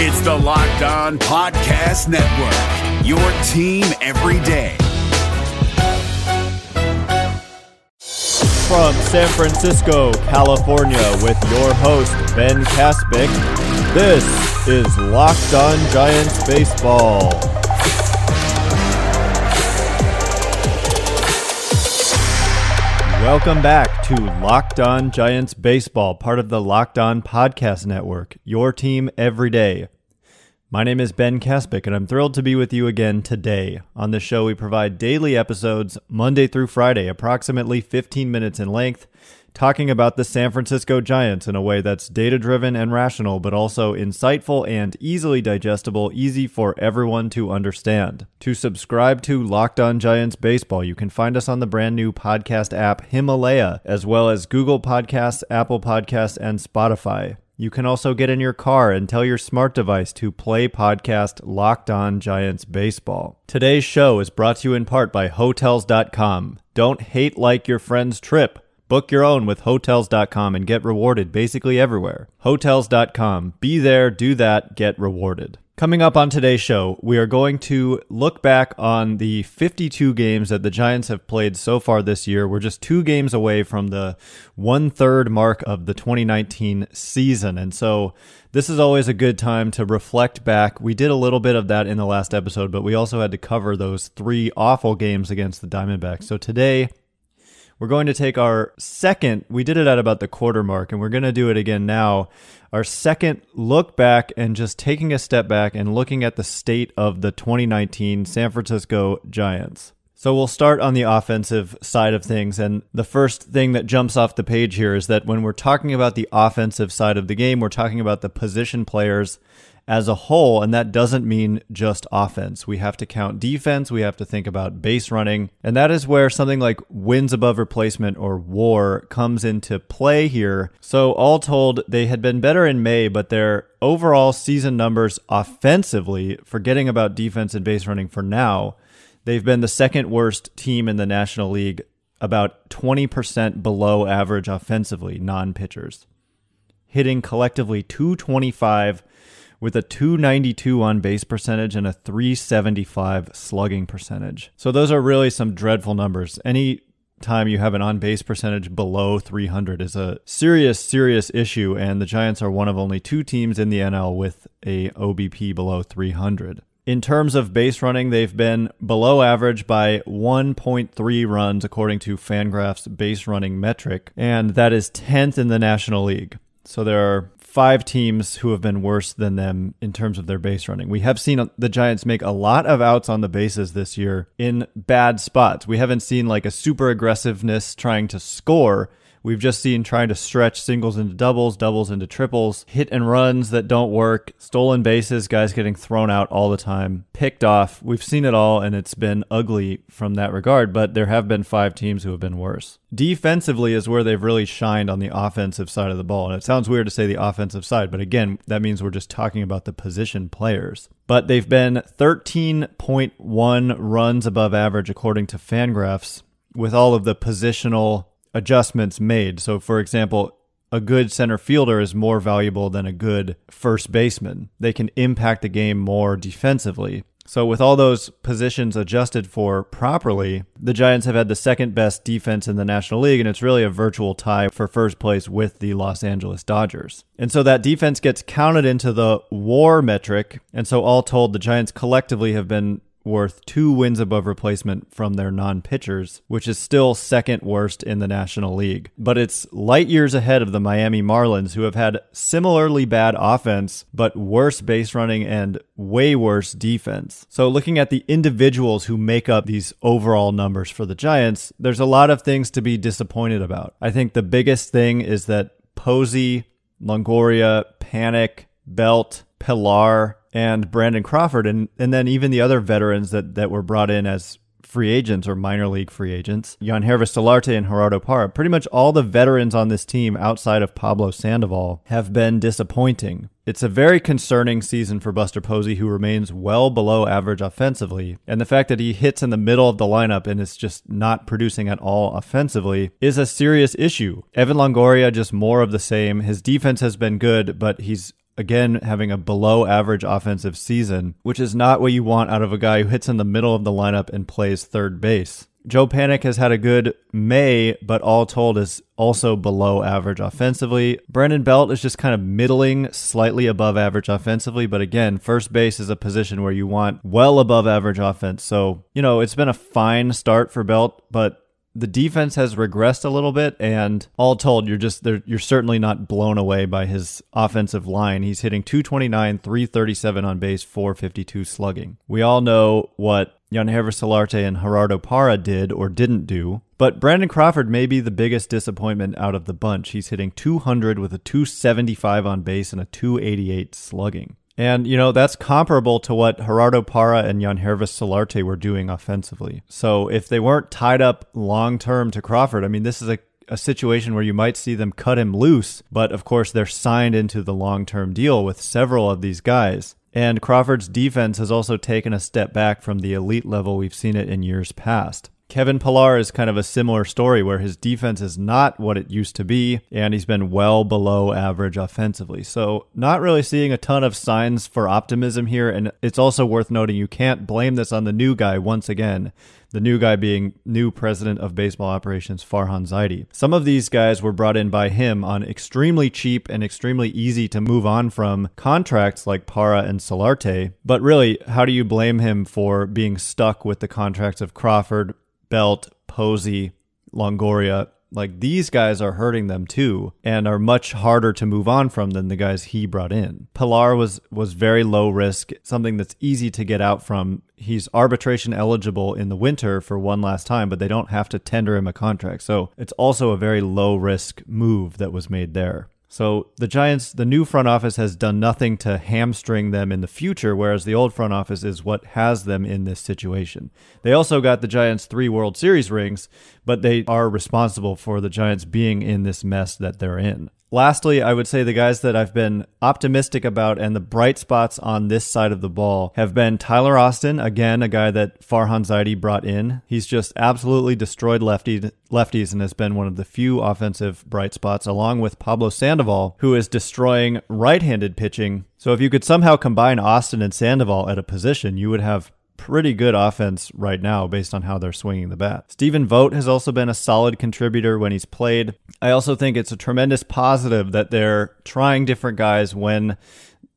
It's the Locked On Podcast Network, your team every day. From San Francisco, California, with your host, Ben Kaspick, this is Locked On Giants Baseball. Welcome back to Locked On Giants Baseball, part of the Locked On Podcast Network, your team every day. My name is Ben Kaspick, and I'm thrilled to be with you again today. On the show, we provide daily episodes Monday through Friday, approximately 15 minutes in length, talking about the San Francisco Giants in a way that's data driven and rational, but also insightful and easily digestible, easy for everyone to understand. To subscribe to Locked On Giants Baseball, you can find us on the brand new podcast app Himalaya, as well as Google Podcasts, Apple Podcasts, and Spotify. You can also get in your car and tell your smart device to play podcast Locked On Giants Baseball. Today's show is brought to you in part by Hotels.com. Don't hate like your friend's trip. Book your own with Hotels.com and get rewarded basically everywhere. Hotels.com. Be there, do that, get rewarded. Coming up on today's show, we are going to look back on the 52 games that the Giants have played so far this year. We're just two games away from the one third mark of the 2019 season. And so this is always a good time to reflect back. We did a little bit of that in the last episode, but we also had to cover those three awful games against the Diamondbacks. So today, we're going to take our second, we did it at about the quarter mark, and we're going to do it again now. Our second look back and just taking a step back and looking at the state of the 2019 San Francisco Giants. So we'll start on the offensive side of things. And the first thing that jumps off the page here is that when we're talking about the offensive side of the game, we're talking about the position players as a whole, and that doesn't mean just offense. We have to count defense, we have to think about base running, and that is where something like wins above replacement or war comes into play here. So, all told, they had been better in May, but their overall season numbers offensively, forgetting about defense and base running for now, they've been the second worst team in the National League, about 20% below average offensively, non pitchers. Hitting collectively 225 with a 292 on base percentage and a 375 slugging percentage. So those are really some dreadful numbers. Any time you have an on base percentage below 300 is a serious serious issue and the Giants are one of only two teams in the NL with a OBP below 300. In terms of base running, they've been below average by 1.3 runs according to Fangraphs base running metric, and that is 10th in the National League. So there are five teams who have been worse than them in terms of their base running. We have seen the Giants make a lot of outs on the bases this year in bad spots. We haven't seen like a super aggressiveness trying to score. We've just seen trying to stretch singles into doubles, doubles into triples, hit and runs that don't work, stolen bases, guys getting thrown out all the time, picked off. We've seen it all, and it's been ugly from that regard, but there have been five teams who have been worse. Defensively is where they've really shined on the offensive side of the ball. And it sounds weird to say the offensive side, but again, that means we're just talking about the position players. But they've been 13.1 runs above average according to Fangraphs with all of the positional adjustments made. So, for example, a good center fielder is more valuable than a good first baseman. They can impact the game more defensively. So, with all those positions adjusted for properly, the Giants have had the second best defense in the National League, and it's really a virtual tie for first place with the Los Angeles Dodgers. And so that defense gets counted into the war metric. And so, all told, the Giants collectively have been worth two wins above replacement from their non pitchers, which is still second worst in the National League. But it's light years ahead of the Miami Marlins, who have had similarly bad offense, but worse base running and way worse defense. So, looking at the individuals who make up these overall numbers for the Giants, there's a lot of things to be disappointed about. I think the biggest thing is that Posey, Longoria, Panik, Belt, Pillar, and Brandon Crawford, and and then even the other veterans that that were brought in as free agents or minor league free agents, Yangervis Solarte and Gerardo Parra. Pretty much all the veterans on this team outside of Pablo Sandoval have been disappointing. It's a very concerning season for Buster Posey, who remains well below average offensively. And the fact that he hits in the middle of the lineup and is just not producing at all offensively is a serious issue. Evan Longoria, just more of the same. His defense has been good, but he's again having a below average offensive season, which is not what you want out of a guy who hits in the middle of the lineup and plays third base. Joe Panik has had a good May, but all told is also below average offensively. Brandon Belt is just kind of middling, slightly above average offensively, but again, first base is a position where you want well above average offense. So, you know, it's been a fine start for Belt, but the defense has regressed a little bit and all told you're just you're certainly not blown away by his offensive line he's hitting 229 337 on base 452 slugging we all know what Yangervis Solarte and Gerardo Parra did or didn't do. But Brandon Crawford may be the biggest disappointment out of the bunch. He's hitting 200 with a 275 on base and a 288 slugging. And, you know, that's comparable to what Gerardo Parra and Jan Yangervis Solarte were doing offensively. So if they weren't tied up long term to Crawford, I mean, this is a, a situation where you might see them cut him loose. But of course, they're signed into the long term deal with several of these guys. And Crawford's defense has also taken a step back from the elite level we've seen it in years past. Kevin Pillar is kind of a similar story where his defense is not what it used to be, and he's been well below average offensively. So, not really seeing a ton of signs for optimism here. And it's also worth noting you can't blame this on the new guy once again the new guy being new president of baseball operations, Farhan Zaidi. Some of these guys were brought in by him on extremely cheap and extremely easy to move on from contracts like Parra and Solarte. But really, how do you blame him for being stuck with the contracts of Crawford, Belt, Posey, Longoria, like these guys are hurting them too and are much harder to move on from than the guys he brought in. Pillar was was very low risk, something that's easy to get out from. He's arbitration eligible in the winter for one last time, but they don't have to tender him a contract. So it's also a very low risk move that was made there. So the Giants, the new front office has done nothing to hamstring them in the future, whereas the old front office is what has them in this situation. They also got the Giants three World Series rings, but they are responsible for the Giants being in this mess that they're in. Lastly, I would say the guys that I've been optimistic about and the bright spots on this side of the ball have been Tyler Austin, again, a guy that Farhan Zaidi brought in. He's just absolutely destroyed lefty, lefties and has been one of the few offensive bright spots, along with Pablo Sandoval, who is destroying right handed pitching. So if you could somehow combine Austin and Sandoval at a position, you would have pretty good offense right now based on how they're swinging the bat. Stephen Vogt has also been a solid contributor when he's played. I also think it's a tremendous positive that they're trying different guys when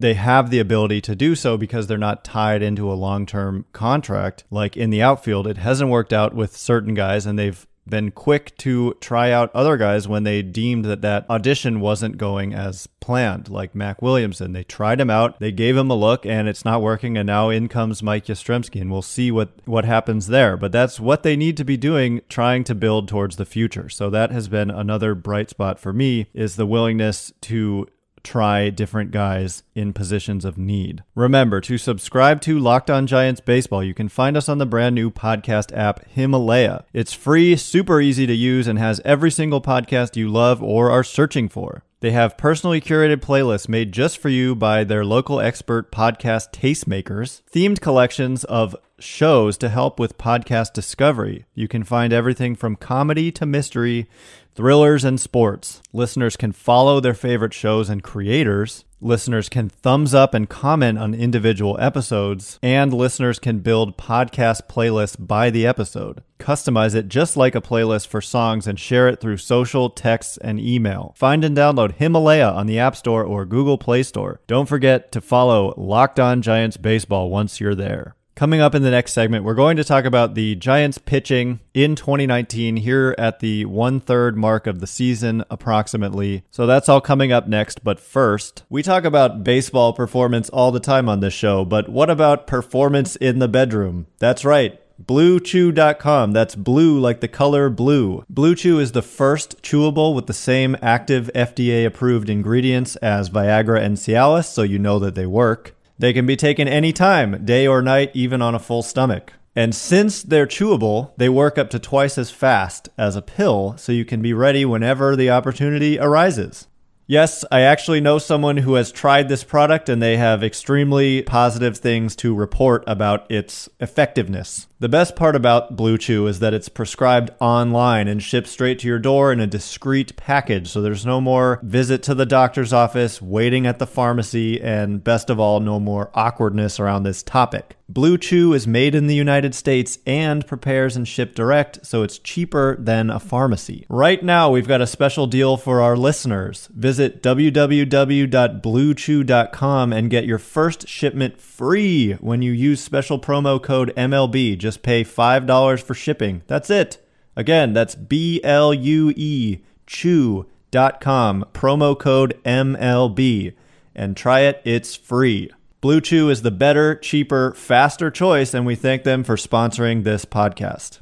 they have the ability to do so because they're not tied into a long term contract. Like in the outfield, it hasn't worked out with certain guys and they've been quick to try out other guys when they deemed that that audition wasn't going as planned, like Mac Williamson. They tried him out, they gave him a look, and it's not working. And now in comes Mike Yastrzemski, and we'll see what what happens there. But that's what they need to be doing, trying to build towards the future. So that has been another bright spot for me is the willingness to try different guys in positions of need. Remember to subscribe to Locked On Giants Baseball. You can find us on the brand new podcast app Himalaya. It's free, super easy to use, and has every single podcast you love or are searching for. They have personally curated playlists made just for you by their local expert podcast tastemakers, themed collections of shows to help with podcast discovery. You can find everything from comedy to mystery thrillers, and sports. Listeners can follow their favorite shows and creators. Listeners can thumbs up and comment on individual episodes, and listeners can build podcast playlists by the episode. Customize it just like a playlist for songs and share it through social, texts, and email. Find and download Himalaya on the App Store or Google Play Store. Don't forget to follow Locked On Giants Baseball once you're there. Coming up in the next segment, we're going to talk about the Giants pitching in 2019 here at the one third mark of the season, approximately. So that's all coming up next. But first, we talk about baseball performance all the time on this show. But what about performance in the bedroom? That's right. BlueChew.com. That's blue like the color blue. Blue Chew is the first chewable with the same active FDA approved ingredients as Viagra and Cialis, so you know that they work. They can be taken anytime, day or night, even on a full stomach. And since they're chewable, they work up to twice as fast as a pill, so you can be ready whenever the opportunity arises. Yes, I actually know someone who has tried this product and they have extremely positive things to report about its effectiveness. The best part about Blue Chew is that it's prescribed online and shipped straight to your door in a discreet package. So there's no more visit to the doctor's office, waiting at the pharmacy, and best of all, no more awkwardness around this topic. Blue Chew is made in the United States and prepares and shipped direct, so it's cheaper than a pharmacy. Right now, we've got a special deal for our listeners. Visit www.bluechew.com and get your first shipment free when you use special promo code MLB. Just just pay $5 for shipping. That's it. Again, that's B L U E chew.com, promo code MLB, and try it. It's free. Blue Chew is the better, cheaper, faster choice, and we thank them for sponsoring this podcast.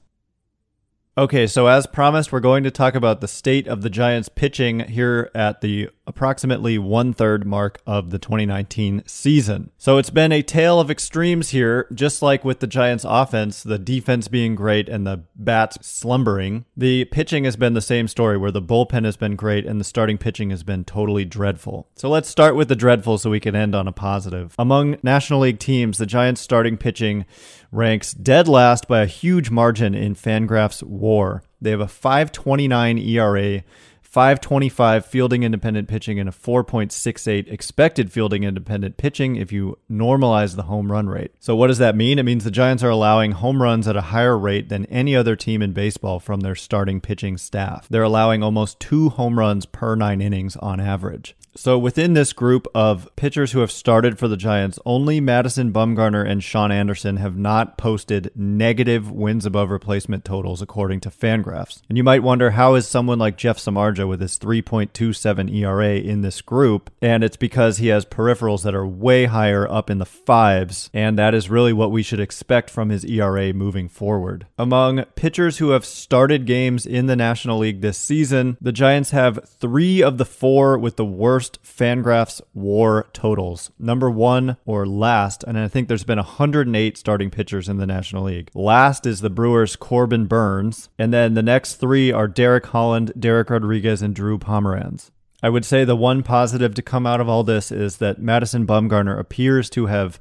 Okay, so as promised, we're going to talk about the state of the Giants pitching here at the approximately one third mark of the 2019 season. So it's been a tale of extremes here, just like with the Giants offense, the defense being great and the bats slumbering. The pitching has been the same story where the bullpen has been great and the starting pitching has been totally dreadful. So let's start with the dreadful so we can end on a positive. Among National League teams, the Giants starting pitching ranks dead last by a huge margin in Fangraphs WAR. They have a 529 ERA 525 fielding independent pitching and a 4.68 expected fielding independent pitching if you normalize the home run rate. So, what does that mean? It means the Giants are allowing home runs at a higher rate than any other team in baseball from their starting pitching staff. They're allowing almost two home runs per nine innings on average. So within this group of pitchers who have started for the Giants, only Madison Bumgarner and Shaun Anderson have not posted negative wins above replacement totals according to Fangraphs. And you might wonder how is someone like Jeff Samardzija with his 3.27 ERA in this group? And it's because he has peripherals that are way higher up in the fives, and that is really what we should expect from his ERA moving forward. Among pitchers who have started games in the National League this season, the Giants have 3 of the 4 with the worst worst Fangraphs WAR totals. Number one or last, and I think there's been 108 starting pitchers in the National League. Last is the Brewers' Corbin Burnes. and then the next three are Derek Holland, Dereck Rodriguez, and Drew Pomeranz. I would say the one positive to come out of all this is that Madison Bumgarner appears to have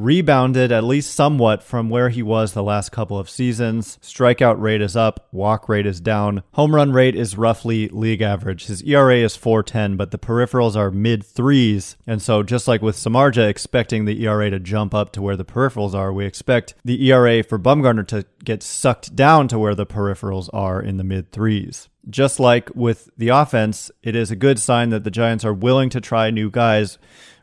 rebounded at least somewhat from where he was the last couple of seasons. Strikeout rate is up, walk rate is down. Home run rate is roughly league average. His ERA is 410, but the peripherals are mid threes. And so, just like with Samardzija expecting the ERA to jump up to where the peripherals are, we expect the ERA for Bumgarner to get sucked down to where the peripherals are in the mid threes. Just like with the offense, it is a good sign that the Giants are willing to try new guys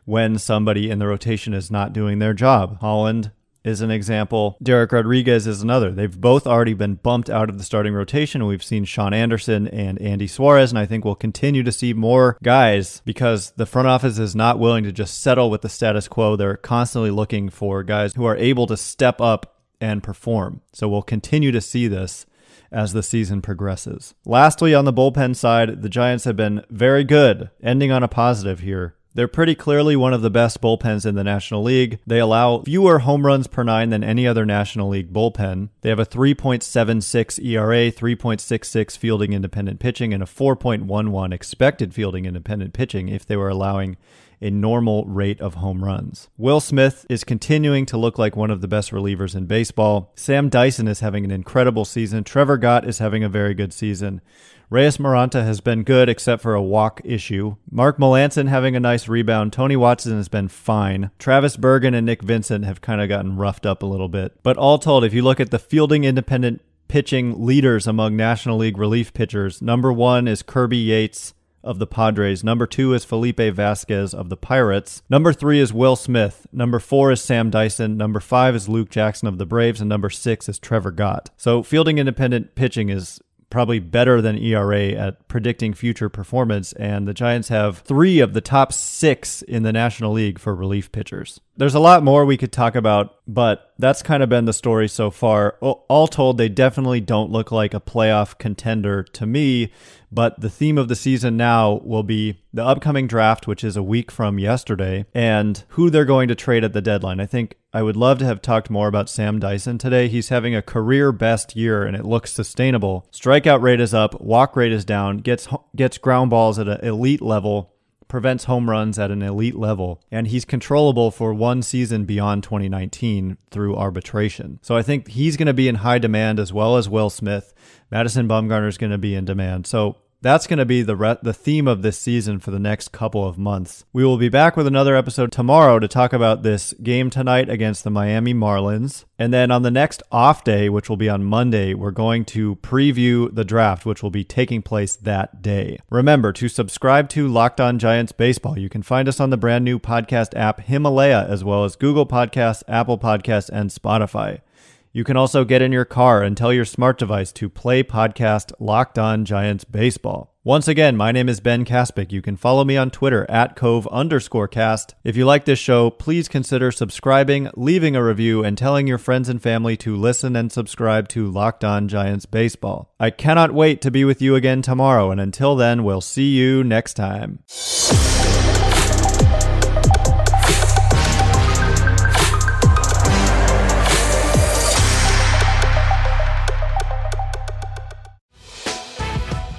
when somebody in the rotation is not doing their job. Holland is an example. Dereck Rodriguez is another. They've both already been bumped out of the starting rotation. We've seen Shaun Anderson and Andy Suarez, and I think we'll continue to see more guys because the front office is not willing to just settle with the status quo. They're constantly looking for guys who are able to step up and perform. So we'll continue to see this as the season progresses. Lastly, on the bullpen side, the Giants have been very good, ending on a positive here. They're pretty clearly one of the best bullpens in the National League. They allow fewer home runs per nine than any other National League bullpen. They have a 3.76 ERA, 3.66 fielding independent pitching, and a 4.11 expected fielding independent pitching if they were allowing a normal rate of home runs. Will Smith is continuing to look like one of the best relievers in baseball. Sam Dyson is having an incredible season. Trevor Gott is having a very good season. Reyes Moronta has been good except for a walk issue. Mark Melancon having a nice rebound. Tony Watson has been fine. Travis Bergen and Nick Vincent have kind of gotten roughed up a little bit. But all told, if you look at the fielding independent pitching leaders among National League relief pitchers, number one is Kirby Yates of the Padres. Number two is Felipe Vasquez of the Pirates. Number three is Will Smith. Number four is Sam Dyson. Number five is Luke Jackson of the Braves. And number six is Trevor Gott. So fielding independent pitching is probably better than ERA at predicting future performance, and the Giants have three of the top six in the National League for relief pitchers. There's a lot more we could talk about, but that's kind of been the story so far. All told, they definitely don't look like a playoff contender to me, but the theme of the season now will be the upcoming draft, which is a week from yesterday, and who they're going to trade at the deadline. I think I would love to have talked more about Sam Dyson today. He's having a career best year and it looks sustainable. Strikeout rate is up, walk rate is down, gets gets ground balls at an elite level prevents home runs at an elite level, and he's controllable for one season beyond 2019 through arbitration. So I think he's going to be in high demand as well as Will Smith. Madison Bumgarner is going to be in demand. So that's going to be the re- the theme of this season for the next couple of months. We will be back with another episode tomorrow to talk about this game tonight against the Miami Marlins. And then on the next off day, which will be on Monday, we're going to preview the draft, which will be taking place that day. Remember to subscribe to Locked On Giants Baseball. You can find us on the brand new podcast app Himalaya, as well as Google Podcasts, Apple Podcasts, and Spotify. You can also get in your car and tell your smart device to play podcast Locked On Giants Baseball. Once again, my name is Ben Kaspick. You can follow me on Twitter at Cove underscore cast. If you like this show, please consider subscribing, leaving a review, and telling your friends and family to listen and subscribe to Locked On Giants Baseball. I cannot wait to be with you again tomorrow, and until then, we'll see you next time.